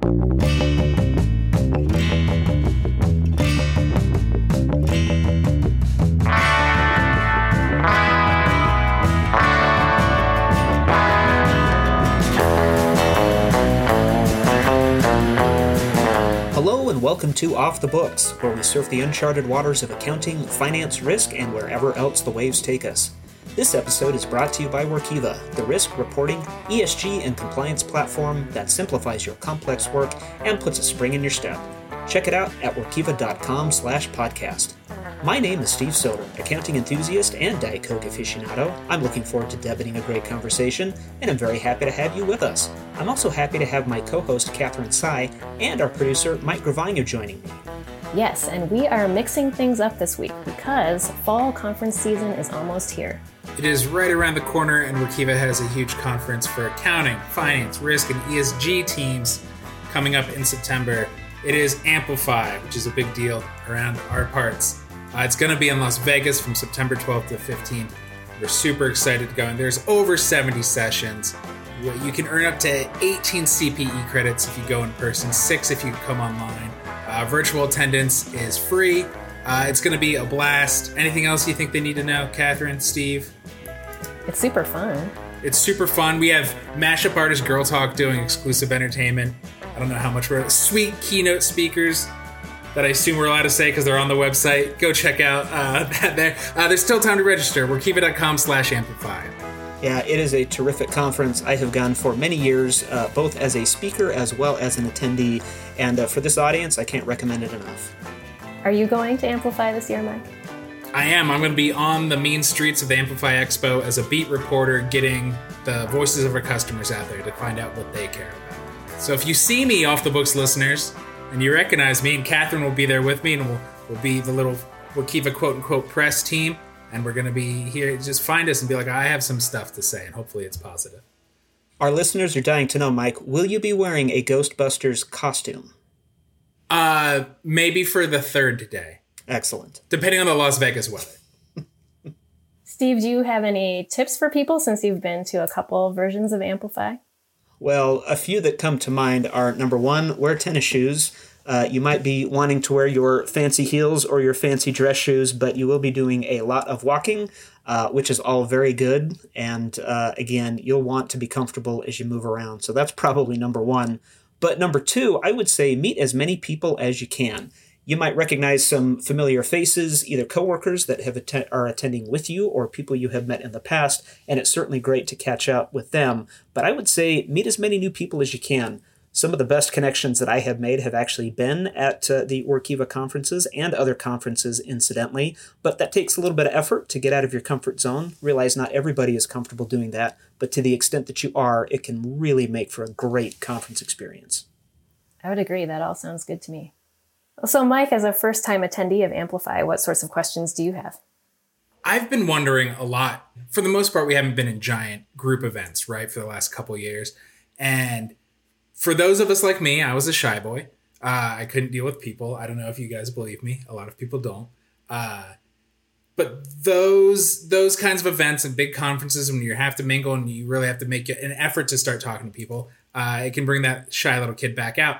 Hello and welcome to Off the Books, where we surf the uncharted waters of accounting, finance, risk, and wherever else the waves take us. This episode is brought to you by Workiva, the risk reporting, ESG, and compliance platform that simplifies your complex work and puts a spring in your step. Check it out at workiva.com slash podcast. My name is Steve Soter, accounting enthusiast and Diet Coke aficionado. I'm looking forward to debating a great conversation, and I'm very happy to have you with us. I'm also happy to have my co-host Catherine Tsai and our producer Mike Gravano joining me. Yes, and we are mixing things up this week because fall conference season is almost here. It is right around the corner, and Workiva has a huge conference for accounting, finance, risk, and ESG teams coming up in September. It is Amplify, which is a big deal around our parts. Uh, it's going to be in Las Vegas from September 12th to 15th. We're super excited to go, and there's over 70 sessions. You can earn up to 18 CPE credits if you go in person, six if you come online. Uh, virtual attendance is free. Uh, it's going to be a blast. Anything else you think they need to know, Catherine, Steve? It's super fun. It's super fun. We have mashup artist Girl Talk doing exclusive entertainment. I don't know how much we're sweet keynote speakers that I assume we're allowed to say because they're on the website. Go check out uh, that there. Uh, there's still time to register. Workiva.com slash amplify. Yeah, it is a terrific conference. I have gone for many years, uh, both as a speaker as well as an attendee. And uh, for this audience, I can't recommend it enough. Are you going to Amplify this year, Mike? I am. I'm going to be on the mean streets of the Amplify Expo as a beat reporter, getting the voices of our customers out there to find out what they care about. So if you see me off the books, listeners, and you recognize me, and Catherine will be there with me, and we'll, we'll be the little we'll keep a quote unquote press team, and we're going to be here. Just find us and be like, I have some stuff to say, and hopefully it's positive. Our listeners are dying to know, Mike, will you be wearing a Ghostbusters costume? Uh, maybe for the third day, Excellent. depending on the Las Vegas weather. Steve, do you have any tips for people since you've been to a couple versions of Amplify? Well, a few that come to mind are number one, wear tennis shoes. Uh, you might be wanting to wear your fancy heels or your fancy dress shoes, but you will be doing a lot of walking, uh, which is all very good. And uh, again, you'll want to be comfortable as you move around. So that's probably number one. But number two, I would say meet as many people as you can. You might recognize some familiar faces, either coworkers that have are attending with you or people you have met in the past, and it's certainly great to catch up with them. But I would say meet as many new people as you can. Some of the best connections that I have made have actually been at uh, the Workiva conferences and other conferences, incidentally. But that takes a little bit of effort to get out of your comfort zone. Realize not everybody is comfortable doing that, but to the extent that you are, it can really make for a great conference experience. I would agree. That all sounds good to me. So, Mike, as a first time attendee of Amplify, what sorts of questions do you have? I've been wondering a lot. For the most part, we haven't been in giant group events, right, for the last couple years. And for those of us like me, I was a shy boy. Uh, I couldn't deal with people. I don't know if you guys believe me. A lot of people don't. Uh, but those those kinds of events and big conferences, when you have to mingle and you really have to make an effort to start talking to people, uh, it can bring that shy little kid back out.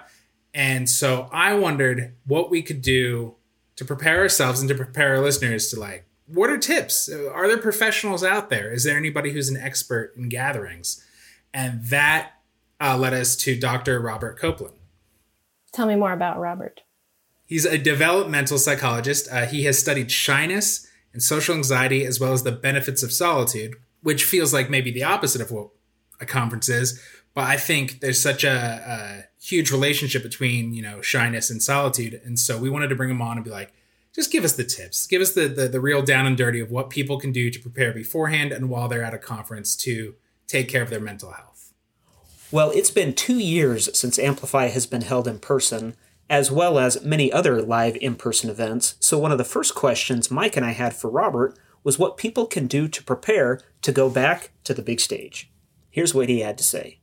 And so I wondered what we could do to prepare ourselves and to prepare our listeners to like, what are tips? Are there professionals out there? Is there anybody who's an expert in gatherings? And that uh, led us to Dr. Robert Coplan. Tell me more about Robert. He's a developmental psychologist. Uh, he has studied shyness and social anxiety as well as the benefits of solitude, which feels like maybe the opposite of what a conference is. But I think there's such a, a huge relationship between you know shyness and solitude, and so we wanted to bring him on and be like, just give us the tips, give us the, the the real down and dirty of what people can do to prepare beforehand and while they're at a conference to take care of their mental health. Well, it's been two years since Amplify has been held in person, as well as many other live in person events. So, one of the first questions Mike and I had for Robert was what people can do to prepare to go back to the big stage. Here's what he had to say.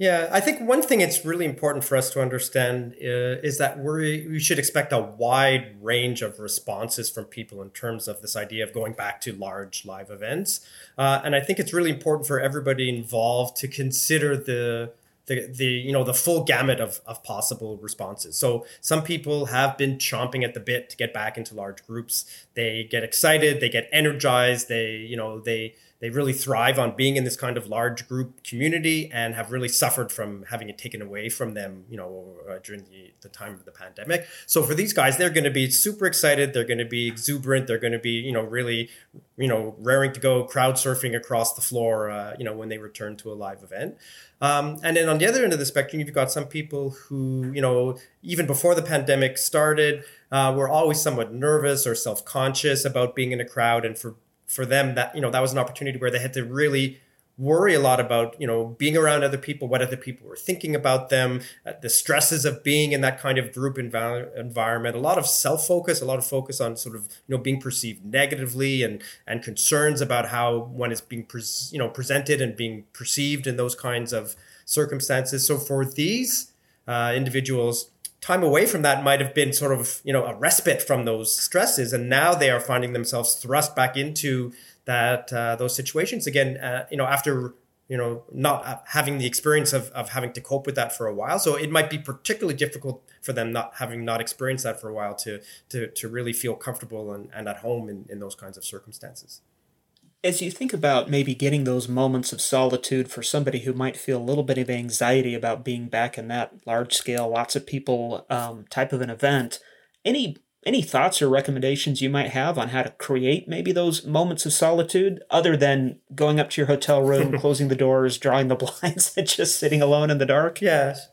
Yeah, I think one thing it's really important for us to understand uh, is that we we should expect a wide range of responses from people in terms of this idea of going back to large live events, uh, and I think it's really important for everybody involved to consider the the, the you know the full gamut of, of possible responses. So some people have been chomping at the bit to get back into large groups. They get excited, they get energized, they you know they they really thrive on being in this kind of large group community and have really suffered from having it taken away from them, you know, uh, during the, the time of the pandemic. So for these guys, they're going to be super excited. They're going to be exuberant. They're going to be, you know, really, you know, raring to go crowd surfing across the floor, uh, you know, when they return to a live event. Um, and then on the other end of the spectrum, you've got some people who, you know, even before the pandemic started, uh, were always somewhat nervous or self conscious about being in a crowd. And for for them that you know that was an opportunity where they had to really worry a lot about you know being around other people what other people were thinking about them uh, the stresses of being in that kind of group env- environment a lot of self-focus a lot of focus on sort of you know being perceived negatively and and concerns about how one is being you know presented and being perceived in those kinds of circumstances. So for these uh, individuals time away from that might have been sort of you know a respite from those stresses and now they are finding themselves thrust back into that uh, those situations again uh, you know after you know not having the experience of, of having to cope with that for a while. So it might be particularly difficult for them not having not experienced that for a while to to, to really feel comfortable and, and at home in, in those kinds of circumstances as you think about maybe getting those moments of solitude for somebody who might feel a little bit of anxiety about being back in that large scale, lots of people um, type of an event, any any thoughts or recommendations you might have on how to create maybe those moments of solitude other than going up to your hotel room, closing the doors, drawing the blinds, and just sitting alone in the dark? Yes.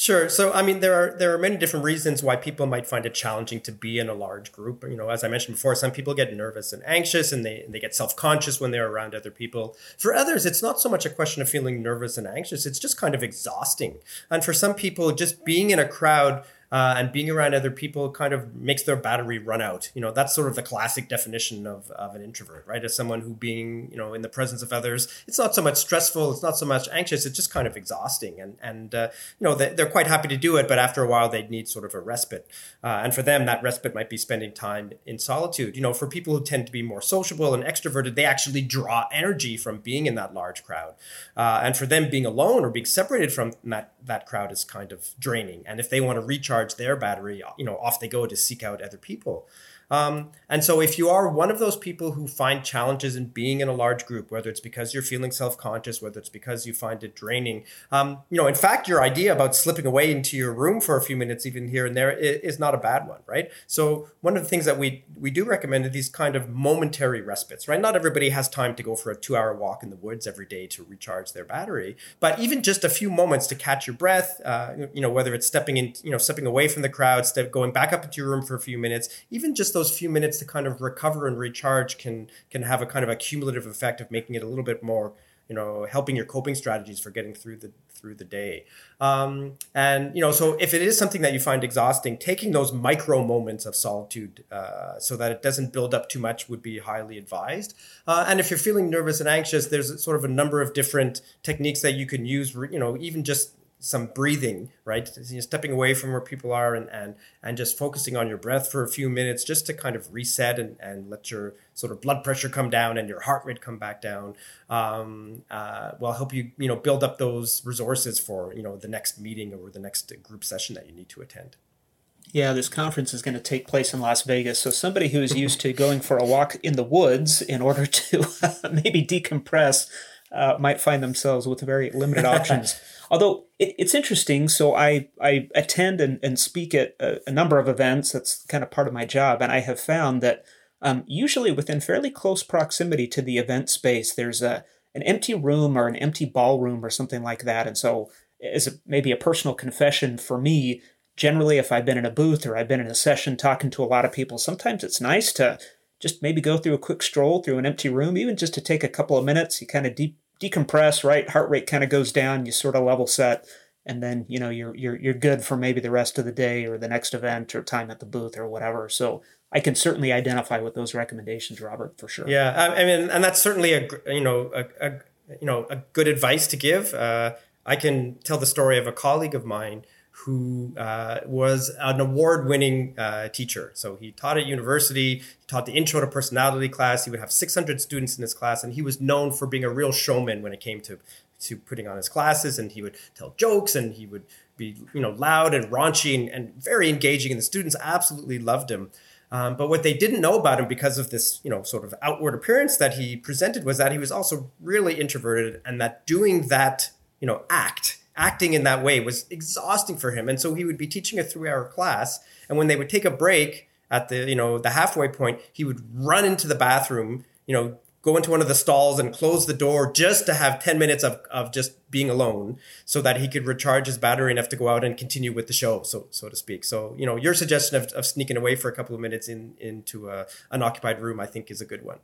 Sure. So, I mean, there are there are many different reasons why people might find it challenging to be in a large group. You know, as I mentioned before, some people get nervous and anxious, and they they get self conscious when they're around other people. For others, it's not so much a question of feeling nervous and anxious; it's just kind of exhausting. And for some people, just being in a crowd uh, and being around other people kind of makes their battery run out. You know, that's sort of the classic definition of, of an introvert, right? As someone who being, you know, in the presence of others, it's not so much stressful, it's not so much anxious, it's just kind of exhausting. And, and uh, you know, they, are quite happy to do it, but after a while, they need sort of a respite. Uh, and for them, that respite might be spending time in solitude. You know, for people who tend to be more sociable and extroverted, they actually draw energy from being in that large crowd. Uh, and for them, being alone or being separated from that, that crowd is kind of draining. And if they want to recharge, recharge their battery, you know, off they go to seek out other people. Um, and so, if you are one of those people who find challenges in being in a large group, whether it's because you're feeling self conscious, whether it's because you find it draining, um, you know, in fact, your idea about slipping away into your room for a few minutes, even here and there, is not a bad one, right? So, one of the things that we we do recommend are these kind of momentary respites, right? Not everybody has time to go for a two hour walk in the woods every day to recharge their battery, but even just a few moments to catch your breath, uh, you know, whether it's stepping in, you know, stepping away from the crowd, step going back up into your room for a few minutes, even just those few minutes to kind of recover and recharge can can have a kind of a cumulative effect of making it a little bit more you know helping your coping strategies for getting through the through the day. Um, and you know so if it is something that you find exhausting taking those micro moments of solitude uh, so that it doesn't build up too much would be highly advised. Uh, and if you're feeling nervous and anxious there's sort of a number of different techniques that you can use you know even just some breathing, right? You're stepping away from where people are and, and, and just focusing on your breath for a few minutes just to kind of reset and, and let your sort of blood pressure come down and your heart rate come back down um, uh, will help you, you know, build up those resources for, you know, the next meeting or the next group session that you need to attend. Yeah, this conference is going to take place in Las Vegas. So somebody who is used to going for a walk in the woods in order to maybe decompress uh, might find themselves with very limited options. Although it, it's interesting, so I, I attend and, and speak at a, a, number of events. That's kind of part of my job. And I have found that um, usually within fairly close proximity to the event space, there's a, an empty room or an empty ballroom or something like that. And so, as maybe a personal confession for me, generally, if I've been in a booth or I've been in a session talking to a lot of people, sometimes it's nice to just maybe go through a quick stroll through an empty room, even just to take a couple of minutes. You kind of deep decompress, right? Heart rate kind of goes down, you sort of level set, and then you know you're you're you're good for maybe the rest of the day or the next event or time at the booth or whatever. So I can certainly identify with those recommendations, Robert, for sure. Yeah, I mean, and that's certainly a you know a, a you know a good advice to give. Uh, I can tell the story of a colleague of mine who uh, was an award-winning uh, teacher. So he taught at university, he taught the Intro to Personality class. He would have 600 students in his class, and he was known for being a real showman when it came to to putting on his classes and he would tell jokes and he would be you know loud and raunchy and, and very engaging and the students absolutely loved him um, but what they didn't know about him because of this you know sort of outward appearance that he presented was that he was also really introverted and that doing that you know act acting in that way was exhausting for him. And so he would be teaching a three hour class and when they would take a break at the you know the halfway point he would run into the bathroom you know go into one of the stalls and close the door just to have 10 minutes of, of just being alone so that he could recharge his battery enough to go out and continue with the show so so to speak. So you know your suggestion of, of sneaking away for a couple of minutes in into a, an occupied room i think is a good one.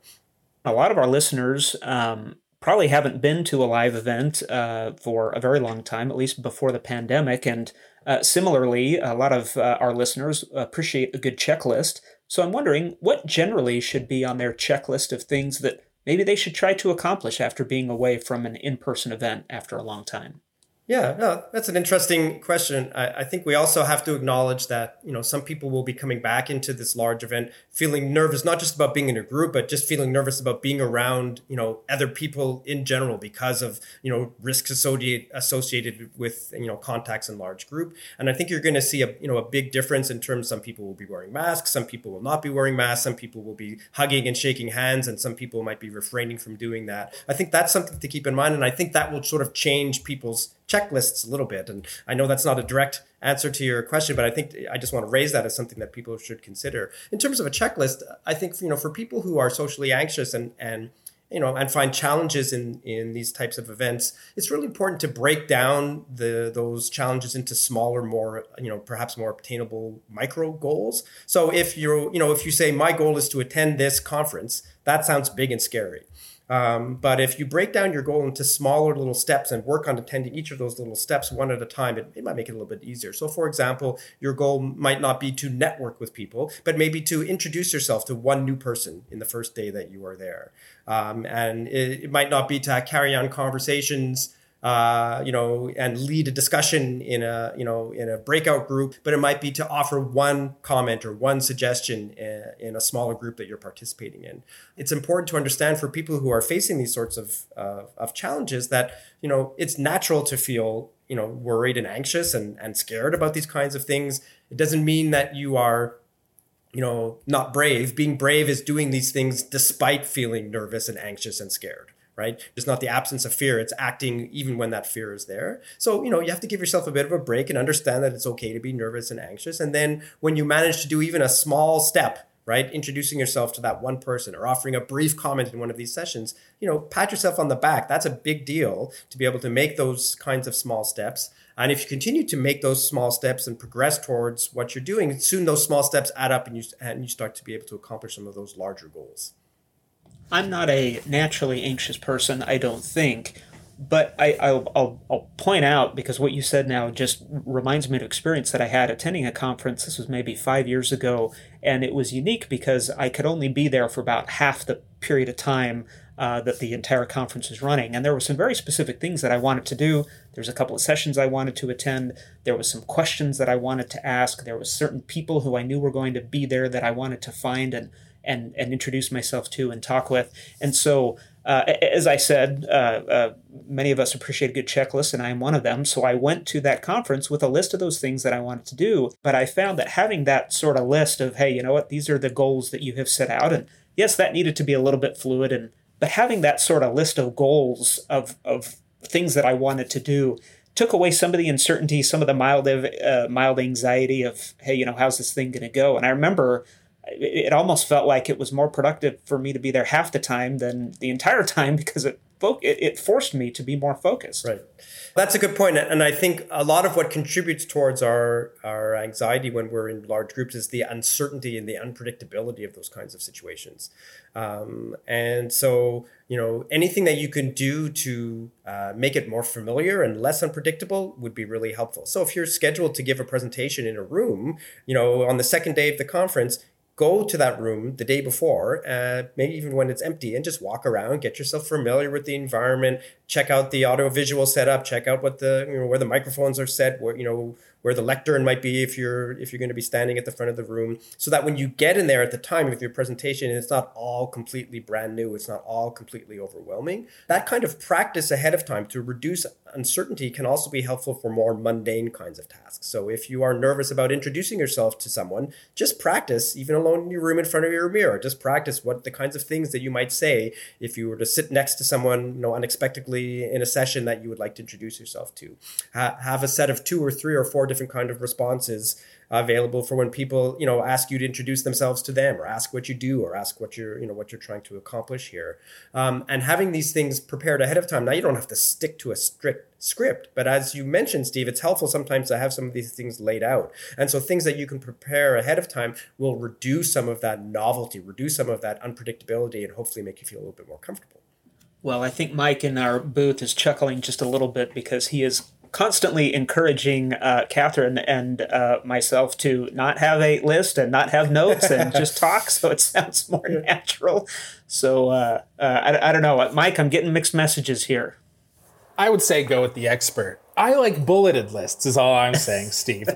A lot of our listeners um, probably haven't been to a live event uh, for a very long time at least before the pandemic and uh, similarly a lot of uh, our listeners appreciate a good checklist so i'm wondering what generally should be on their checklist of things that maybe they should try to accomplish after being away from an in person event after a long time? Yeah, no, that's an interesting question. I, I, think we also have to acknowledge that you know some people will be coming back into this large event feeling nervous, not just about being in a group, but just feeling nervous about being around you know other people in general because of you know risks associated associated with you know contacts in large group. And I think you're going to see a you know a big difference in terms. Some people will be wearing masks, some people will not be wearing masks, some people will be hugging and shaking hands, and some people might be refraining from doing that. I think that's something to keep in mind, and I think that will sort of change people's checklists a little bit. And I know that's not a direct answer to your question, but I think I just want to raise that as something that people should consider. In terms of a checklist, I think you know for people who are socially anxious and and you know and find challenges in in these types of events it's really important to break down the those challenges into smaller more you know perhaps more obtainable micro goals so if you're you know if you say my goal is to attend this conference that sounds big and scary um, but if you break down your goal into smaller little steps and work on attending each of those little steps one at a time, it, it might make it a little bit easier. So, for example, your goal might not be to network with people, but maybe to introduce yourself to one new person in the first day that you are there. Um, and it, it might not be to carry on conversations uh, you know, and lead a discussion in a, you know, in a breakout group, but it might be to offer one comment or one suggestion uh, in a smaller group that you're participating in. It's important to understand for people who are facing these sorts of, uh, of challenges that, you know, it's natural to feel, you know, worried and anxious and, and scared about these kinds of things. It doesn't mean that you are you know, not brave. Being brave is doing these things despite feeling nervous and anxious and scared right? It's not the absence of fear, it's acting even when that fear is there. So, you know, you have to give yourself a bit of a break and understand that it's okay to be nervous and anxious. And then when you manage to do even a small step, right, introducing yourself to that one person or offering a brief comment in one of these sessions, you know, pat yourself on the back. That's a big deal to be able to make those kinds of small steps. And if you continue to make those small steps and progress towards what you're doing, soon those small steps add up and you, and you start to be able to accomplish some of those larger goals. I'm not a naturally anxious person, I don't think. But I, I'll, I'll, I'll, point out because what you said now just reminds me of an experience that I had attending a conference. This was maybe five years ago, and it was unique because I could only be there for about half the period of time uh, that the entire conference was running. And there were some very specific things that I wanted to do. There was a couple of sessions I wanted to attend. There was some questions that I wanted to ask. There was certain people who I knew were going to be there that I wanted to find and and and introduce myself to and talk with. And so, uh, as I said, uh, uh, many of us appreciate a good checklist, and I am one of them. So I went to that conference with a list of those things that I wanted to do. But I found that having that sort of list of, hey, you know what, these are the goals that you have set out, and yes, that needed to be a little bit fluid, and but having that sort of list of goals of of things that I wanted to do took away some of the uncertainty, some of the mild uh, mild anxiety of, hey, you know, how's this thing going to go? And I remember it almost felt like it was more productive for me to be there half the time than the entire time because it it forced me to be more focused. Right. That's a good point. And I think a lot of what contributes towards our, our anxiety when we're in large groups is the uncertainty and the unpredictability of those kinds of situations. Um, and so, you know, anything that you can do to uh, make it more familiar and less unpredictable would be really helpful. So if you're scheduled to give a presentation in a room, you know, on the second day of the conference, go to that room the day before, uh, maybe even when it's empty, and just walk around, get yourself familiar with the environment, check out the audio visual setup, check out what the you know where the microphones are set, where you know where the lectern might be if you're if you're going to be standing at the front of the room so that when you get in there at the time of your presentation it's not all completely brand new it's not all completely overwhelming. That kind of practice ahead of time to reduce uncertainty can also be helpful for more mundane kinds of tasks. So if you are nervous about introducing yourself to someone just practice even alone in your room in front of your mirror just practice what the kinds of things that you might say if you were to sit next to someone you know unexpectedly in a session that you would like to introduce yourself to. Ha- have a set of two or three or four different kind of responses available for when people you know ask you to introduce themselves to them or ask what you do or ask what you're you know what you're trying to accomplish here. Um, and having these things prepared ahead of time now you don't have to stick to a strict script but as you mentioned steve it's helpful sometimes to have some of these things laid out. And so things that you can prepare ahead of time will reduce some of that novelty reduce some of that unpredictability and hopefully make you feel a little bit more comfortable. Well, I think Mike in our booth is chuckling just a little bit because he is constantly encouraging uh, Catherine and uh, myself to not have a list and not have notes and just talk so it sounds more natural. So uh, uh, I, I don't know. Mike, I'm getting mixed messages here. I would say go with the expert. I like bulleted lists, is all I'm saying, Steve.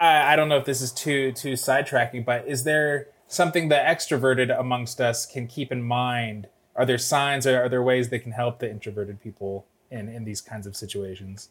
I, I don't know if this is too too sidetracking, but is there something that extroverted amongst us can keep in mind? Are there signs or are there ways they can help the introverted people in in these kinds of situations?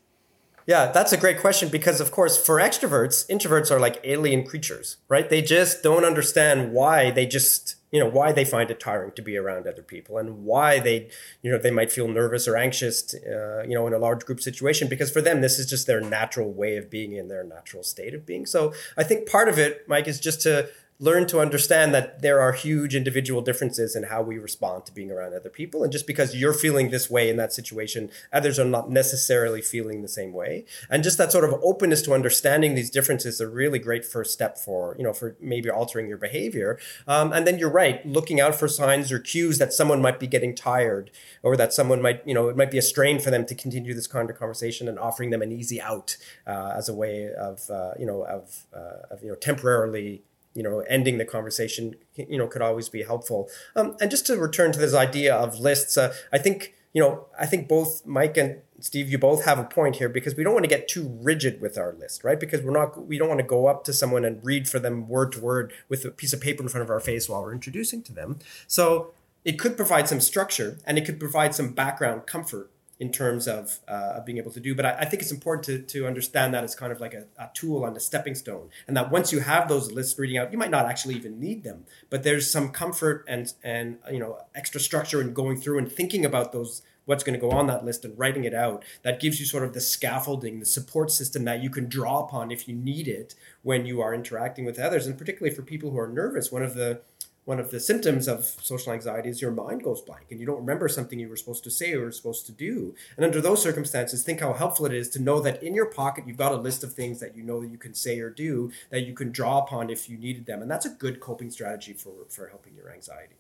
Yeah, that's a great question because, of course, for extroverts, introverts are like alien creatures, right? They just don't understand why they just, you know, why they find it tiring to be around other people and why they, you know, they might feel nervous or anxious, uh, you know, in a large group situation because for them, this is just their natural way of being in their natural state of being. So I think part of it, Mike, is just to learn to understand that there are huge individual differences in how we respond to being around other people. And just because you're feeling this way in that situation, others are not necessarily feeling the same way. And just that sort of openness to understanding these differences is a really great first step for, you know, for maybe altering your behavior. Um, and then you're right, looking out for signs or cues that someone might be getting tired or that someone might, you know, it might be a strain for them to continue this kind of conversation and offering them an easy out uh, as a way of, uh, you know, of, uh, of, you know, temporarily you know, ending the conversation, you know, could always be helpful. Um, and just to return to this idea of lists, uh, I think, you know, I think both Mike and Steve, you both have a point here because we don't want to get too rigid with our list, right? Because we're not, we don't want to go up to someone and read for them word to word with a piece of paper in front of our face while we're introducing to them. So it could provide some structure and it could provide some background comfort in terms of, uh, being able to do. But I, I, think it's important to, to understand that it's kind of like a, a, tool and a stepping stone. And that once you have those lists reading out, you might not actually even need them, but there's some comfort and, and you know, extra structure in going through and thinking about those what's going to go on that list and writing it out that gives you sort of the scaffolding the support system that you can draw upon if you need it when you are interacting with others and particularly for people who are nervous one of the one of the symptoms of social anxiety is your mind goes blank and you don't remember something you were supposed to say or supposed to do. And under those circumstances, think how helpful it is to know that in your pocket you've got a list of things that you know you can say or do that you can draw upon if you needed them. And that's a good coping strategy for, for helping your anxiety.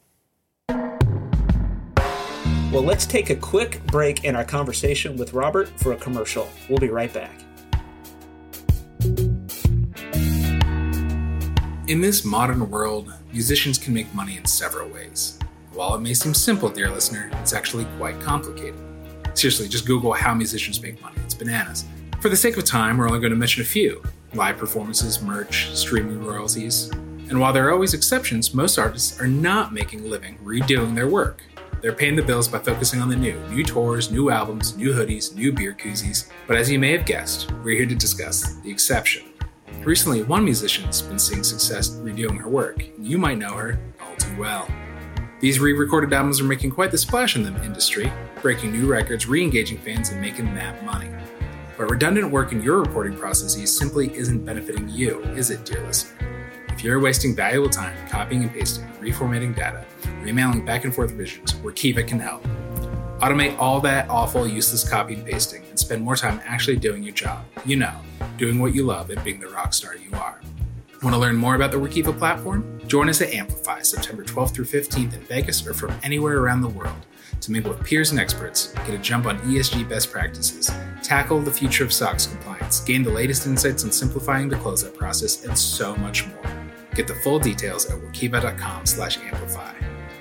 Well, let's take a quick break in our conversation with Robert for a commercial. We'll be right back. In this modern world, musicians can make money in several ways. While it may seem simple, dear listener, it's actually quite complicated. Seriously, just Google how musicians make money. It's bananas. For the sake of time, we're only going to mention a few live performances, merch, streaming royalties. And while there are always exceptions, most artists are not making a living redoing their work. They're paying the bills by focusing on the new new tours, new albums, new hoodies, new beer koozies. But as you may have guessed, we're here to discuss the exception. Recently, one musician's been seeing success redoing her work, you might know her all too well. These re recorded albums are making quite the splash in the industry, breaking new records, re engaging fans, and making that money. But redundant work in your reporting processes simply isn't benefiting you, is it, dear listener? If you're wasting valuable time copying and pasting, reformatting data, emailing back and forth revisions, Workiva can help. Automate all that awful, useless copy and pasting and spend more time actually doing your job. You know, doing what you love and being the rock star you are. Want to learn more about the Workiva platform? Join us at Amplify September 12th through 15th in Vegas or from anywhere around the world to mingle with peers and experts, get a jump on ESG best practices, tackle the future of SOX compliance, gain the latest insights on simplifying the closeout process, and so much more. Get the full details at workiva.com slash amplify.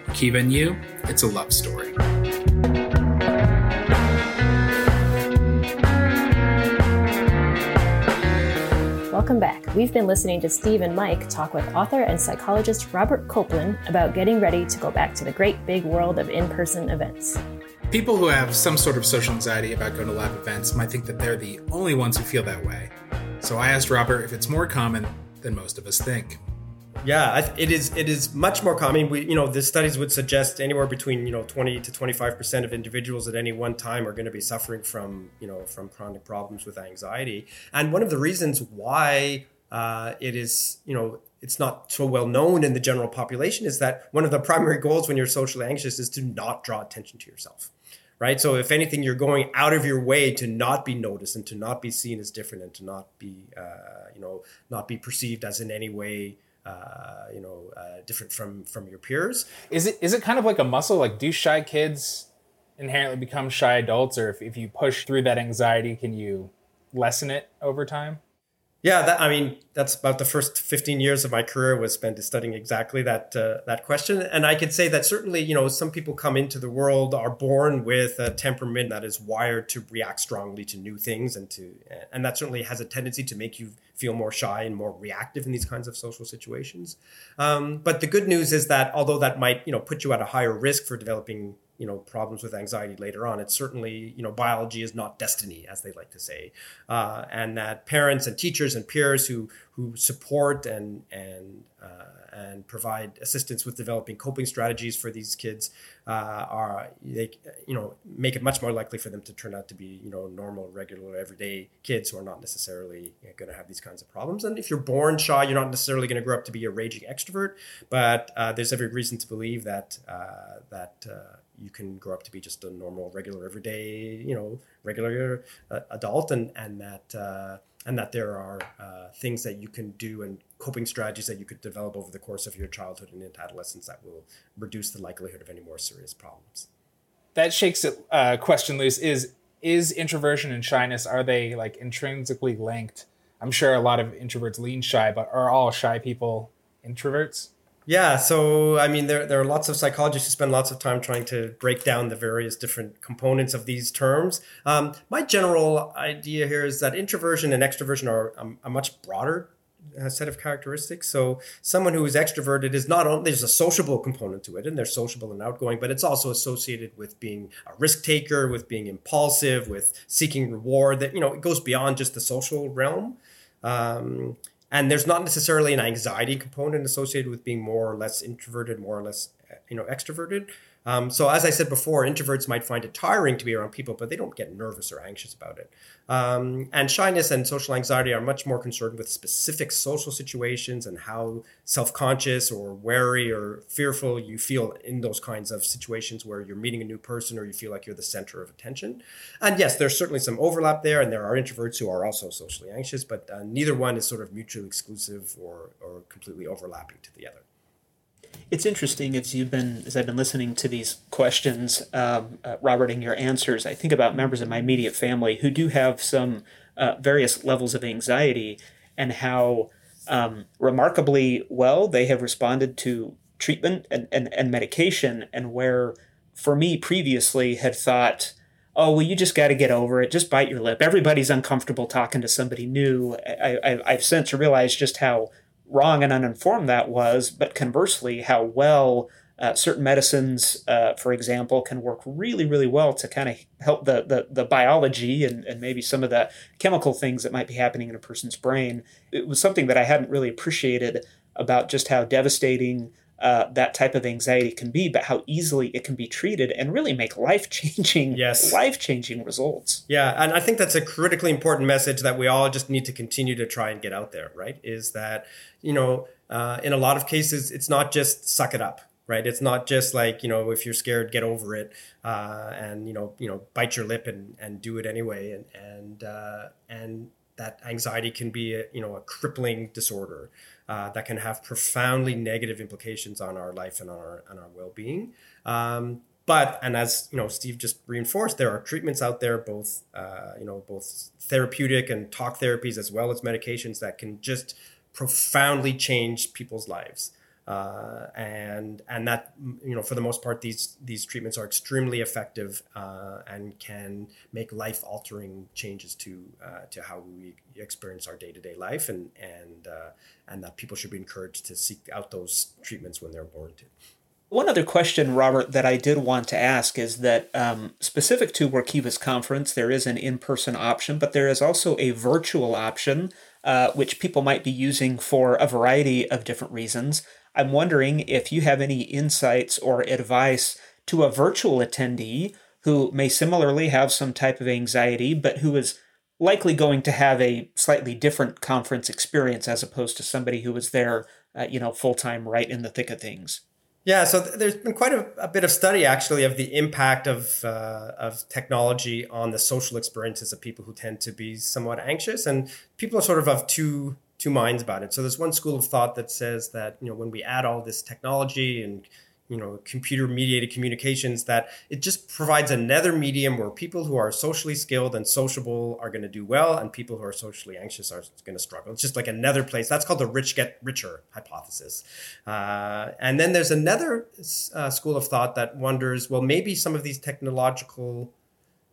Workiva and you, it's a love story. Welcome back. We've been listening to Steve and Mike talk with author and psychologist Robert Coplan about getting ready to go back to the great big world of in person events. People who have some sort of social anxiety about going to live events might think that they're the only ones who feel that way. So I asked Robert if it's more common than most of us think. Yeah, it is. It is much more common. We, you know, the studies would suggest anywhere between you know twenty to twenty five percent of individuals at any one time are going to be suffering from you know from chronic problems with anxiety. And one of the reasons why uh, it is you know it's not so well known in the general population is that one of the primary goals when you're socially anxious is to not draw attention to yourself right so if anything you're going out of your way to not be noticed and to not be seen as different and to not be uh, you know not be perceived as in any way uh, you know, uh, different from from your peers. Is it is it kind of like a muscle? Like, do shy kids inherently become shy adults, or if, if you push through that anxiety, can you lessen it over time? Yeah, that, I mean, that's about the first 15 years of my career was spent studying exactly that uh, that question. And I could say that certainly, you know, some people come into the world are born with a temperament that is wired to react strongly to new things, and to and that certainly has a tendency to make you feel more shy and more reactive in these kinds of social situations. Um, but the good news is that although that might, you know, put you at a higher risk for developing you know problems with anxiety later on. It's certainly you know biology is not destiny as they like to say. Uh, and that parents and teachers and peers who who support and and uh, and provide assistance with developing coping strategies for these kids uh, are they you know make it much more likely for them to turn out to be you know normal regular everyday kids who are not necessarily going to have these kinds of problems. And if you're born shy you're not necessarily going to grow up to be a raging extrovert. But uh, there's every reason to believe that uh, that uh, you can grow up to be just a normal, regular, everyday, you know, regular uh, adult, and and that uh, and that there are uh, things that you can do and coping strategies that you could develop over the course of your childhood and into adolescence that will reduce the likelihood of any more serious problems. That shakes it. Uh, question loose is is introversion and shyness are they like intrinsically linked? I'm sure a lot of introverts lean shy, but are all shy people introverts? Yeah, so I mean, there, there are lots of psychologists who spend lots of time trying to break down the various different components of these terms. Um, my general idea here is that introversion and extroversion are a, a much broader uh, set of characteristics. So, someone who is extroverted is not only there's a sociable component to it, and they're sociable and outgoing, but it's also associated with being a risk taker, with being impulsive, with seeking reward. That you know, it goes beyond just the social realm. Um, and there's not necessarily an anxiety component associated with being more or less introverted more or less you know extroverted um, so as I said before, introverts might find it tiring to be around people, but they don't get nervous or anxious about it. Um, and shyness and social anxiety are much more concerned with specific social situations and how self-conscious or wary or fearful you feel in those kinds of situations where you're meeting a new person or you feel like you're the center of attention. And yes, there's certainly some overlap there, and there are introverts who are also socially anxious, but uh, neither one is sort of mutually exclusive or, or completely overlapping to the other it's interesting as you've been as I've been listening to these questions, um, uh, Robert, and your answers. I think about members of my immediate family who do have some uh, various levels of anxiety, and how um, remarkably well they have responded to treatment and, and, and medication, and where for me previously had thought. Oh well, you just got to get over it. Just bite your lip. Everybody's uncomfortable talking to somebody new. I, I, I've since realized just how wrong and uninformed that was, but conversely, how well uh, certain medicines, uh, for example, can work really, really well to kind of help the, the, the biology and, and maybe some of the chemical things that might be happening in a person's brain. It was something that I hadn't really appreciated about just how devastating uh, that type of anxiety can be, but how easily it can be treated and really make life changing, yes. life changing results. Yeah, and I think that's a critically important message that we all just need to continue to try and get out there. Right? Is that you know, uh, in a lot of cases, it's not just suck it up, right? It's not just like you know, if you're scared, get over it, uh, and you know, you know, bite your lip and and do it anyway, and and uh, and that anxiety can be a you know a crippling disorder uh, that can have profoundly negative implications on our life and on our on our well being. Um, but and as you know, Steve just reinforced, there are treatments out there, both uh, you know, both therapeutic and talk therapies as well as medications that can just profoundly change people's lives. Uh, and and that you know for the most part these these treatments are extremely effective uh, and can make life altering changes to uh, to how we experience our day to day life and and uh, and that people should be encouraged to seek out those treatments when they're warranted. One other question, Robert, that I did want to ask is that um, specific to Workiva's conference, there is an in person option, but there is also a virtual option, uh, which people might be using for a variety of different reasons. I'm wondering if you have any insights or advice to a virtual attendee who may similarly have some type of anxiety, but who is likely going to have a slightly different conference experience as opposed to somebody who was there, uh, you know, full time right in the thick of things. Yeah, so th- there's been quite a, a, bit of study actually of the impact of uh, of technology on the social experiences of people who tend to be somewhat anxious, and people are sort of of two two minds about it. So there's one school of thought that says that you know when we add all this technology and you know computer mediated communications that it just provides another medium where people who are socially skilled and sociable are going to do well and people who are socially anxious are going to struggle it's just like another place that's called the rich get richer hypothesis uh, and then there's another uh, school of thought that wonders well maybe some of these technological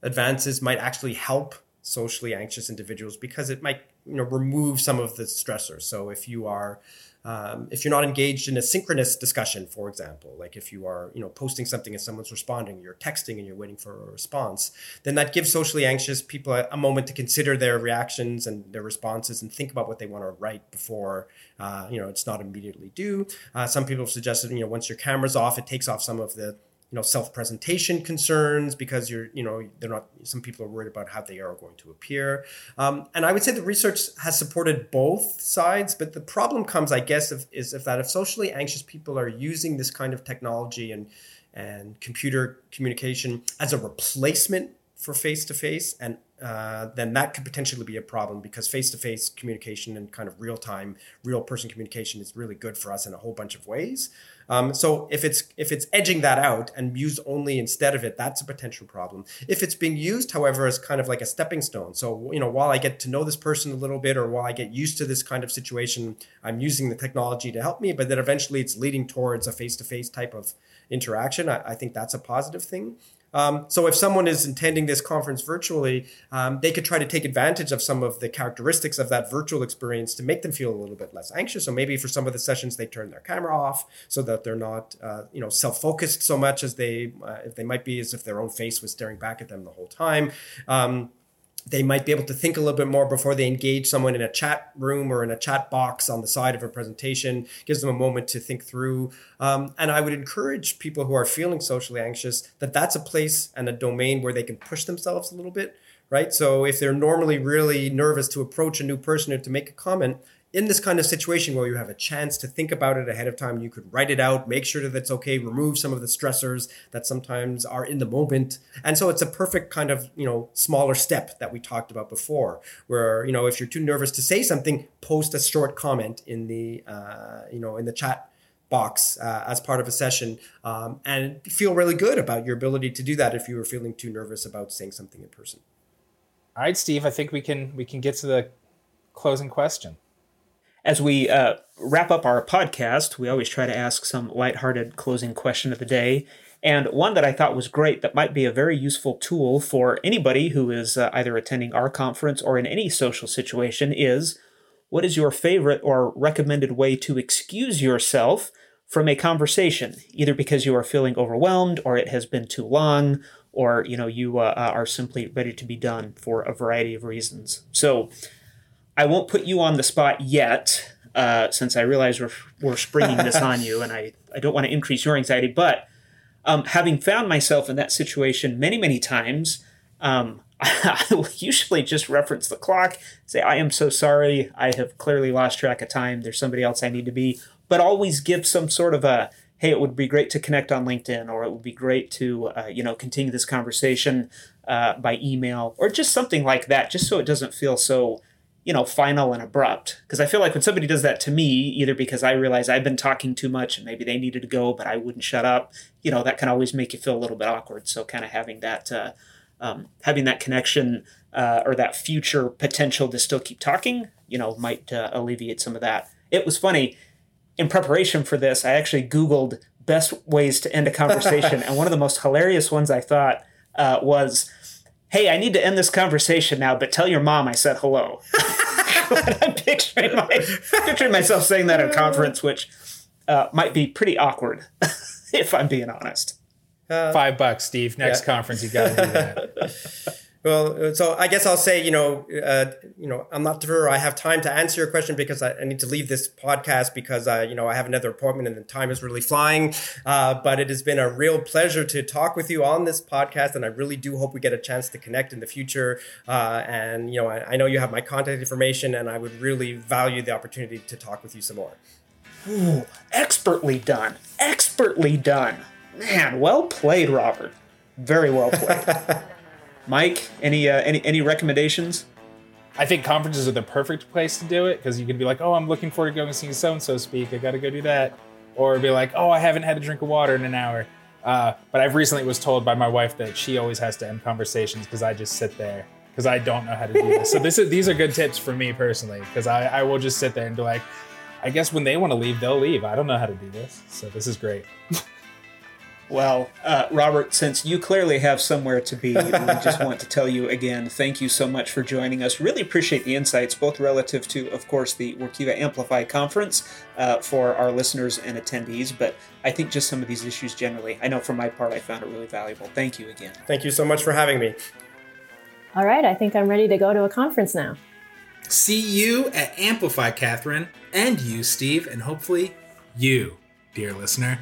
advances might actually help socially anxious individuals because it might you know remove some of the stressors. So if you are um, if you're not engaged in a synchronous discussion for example like if you are you know posting something and someone's responding you're texting and you're waiting for a response then that gives socially anxious people a, a moment to consider their reactions and their responses and think about what they want to write before uh, you know it's not immediately due. Uh, some people have suggested you know once your camera's off it takes off some of the you know self-presentation concerns because you're you know they're not some people are worried about how they are going to appear. Um, and i would say the research has supported both sides but the problem comes i guess if, is if that if socially anxious people are using this kind of technology and and computer communication as a replacement for face-to-face and uh, then that could potentially be a problem because face-to-face communication and kind of real-time real person communication is really good for us in a whole bunch of ways um, so if it's if it's edging that out and used only instead of it, that's a potential problem. If it's being used, however, as kind of like a stepping stone, so you know, while I get to know this person a little bit, or while I get used to this kind of situation, I'm using the technology to help me, but then eventually it's leading towards a face-to-face type of interaction. I, I think that's a positive thing. Um, so if someone is attending this conference virtually, um, they could try to take advantage of some of the characteristics of that virtual experience to make them feel a little bit less anxious. So maybe for some of the sessions, they turn their camera off so that they're not, uh, you know, self-focused so much as they, uh, they might be as if their own face was staring back at them the whole time. Um, they might be able to think a little bit more before they engage someone in a chat room or in a chat box on the side of a presentation. Gives them a moment to think through. Um, and i would encourage people who are feeling socially anxious that that's a place and a domain where they can push themselves a little bit right? So if they're normally really nervous to approach a new person or to make a comment in this kind of situation where you have a chance to think about it ahead of time, you could write it out, make sure that it's okay, remove some of the stressors that sometimes are in the moment. And so it's a perfect kind of, you know, smaller step that we talked about before, where, you know, if you're too nervous to say something, post a short comment in the, uh, you know, in the chat box uh, as part of a session um, and feel really good about your ability to do that if you were feeling too nervous about saying something in person. All right, Steve, I think we can we can get to the closing question. As we uh, wrap up our podcast, we always try to ask some lighthearted closing question of the day. And one that I thought was great that might be a very useful tool for anybody who is uh, either attending our conference or in any social situation is what is your favorite or recommended way to excuse yourself from a conversation, either because you are feeling overwhelmed or it has been too long or you know you uh, are simply ready to be done for a variety of reasons. So I won't put you on the spot yet, uh, since I realize we're, we're springing this on you, and I, I don't want to increase your anxiety. But um, having found myself in that situation many, many times, um, I will usually just reference the clock, say, I am so sorry. I have clearly lost track of time. There's somebody else I need to be. But always give some sort of a, hey, it would be great to connect on LinkedIn, or it would be great to, uh, you know, continue this conversation uh, by email, or just something like that, just so it doesn't feel so you know, final and abrupt. Because I feel like when somebody does that to me, either because I realize I've been talking too much and maybe they needed to go, but I wouldn't shut up, you know, that can always make you feel a little bit awkward. So kind of having that, uh, um, having that connection uh, or that future potential to still keep talking, you know, might uh, alleviate some of that. It was funny. In preparation for this, I actually Googled best ways to end a conversation, and one of the most hilarious ones I thought uh, was, "Hey, I need to end this conversation now, but tell your mom I said hello." I'm picturing, my, picturing myself saying that at a conference, which uh, might be pretty awkward, if I'm being honest. Five bucks, Steve. Next Yeah. conference, you got to do that. Well, so I guess I'll say, you know, uh, you know, I'm not sure I have time to answer your question because I, I need to leave this podcast because, uh, you know, I have another appointment and the time is really flying. Uh, but it has been a real pleasure to talk with you on this podcast, and I really do hope we get a chance to connect in the future. Uh, and you know, I, I know you have my contact information, and I would really value the opportunity to talk with you some more. Ooh, expertly done. Expertly done. Man, well played, Robert. Very well played. Mike, any uh, any any recommendations? I think conferences are the perfect place to do it because you can be like, oh, I'm looking forward to going and seeing so and so speak. I got to go do that. Or be like, oh, I haven't had a drink of water in an hour. Uh, but I've recently was told by my wife that she always has to end conversations because I just sit there because I don't know how to do this. so this is these are good tips for me personally because I, I will just sit there and be like, I guess when they want to leave, they'll leave. I don't know how to do this. So this is great. Well, uh, Robert, since you clearly have somewhere to be, we just want to tell you again, thank you so much for joining us. Really appreciate the insights, both relative to, of course, the Workiva Amplify conference uh, for our listeners and attendees, but I think just some of these issues generally. I know for my part, I found it really valuable. Thank you again. Thank you so much for having me. All right, I think I'm ready to go to a conference now. See you at Amplify, Catherine, and you, Steve, and hopefully you, dear listener.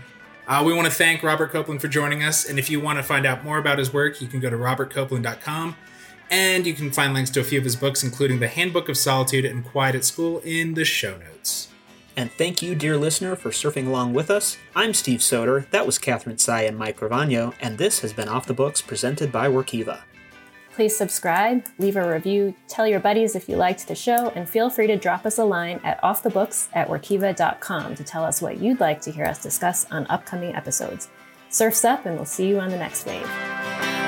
Uh, we want to thank Robert Coplan for joining us. And if you want to find out more about his work, you can go to robertcoplan.com and you can find links to a few of his books, including The Handbook of Solitude and Quiet at School, in the show notes. And thank you, dear listener, for surfing along with us. I'm Steve Soter, that was Catherine Sy and Mike Ravano, and this has been Off the Books presented by Workiva. Please subscribe, leave a review, tell your buddies if you liked the show, and feel free to drop us a line at offthebooks at workiva.com to tell us what you'd like to hear us discuss on upcoming episodes. Surfs up, and we'll see you on the next wave.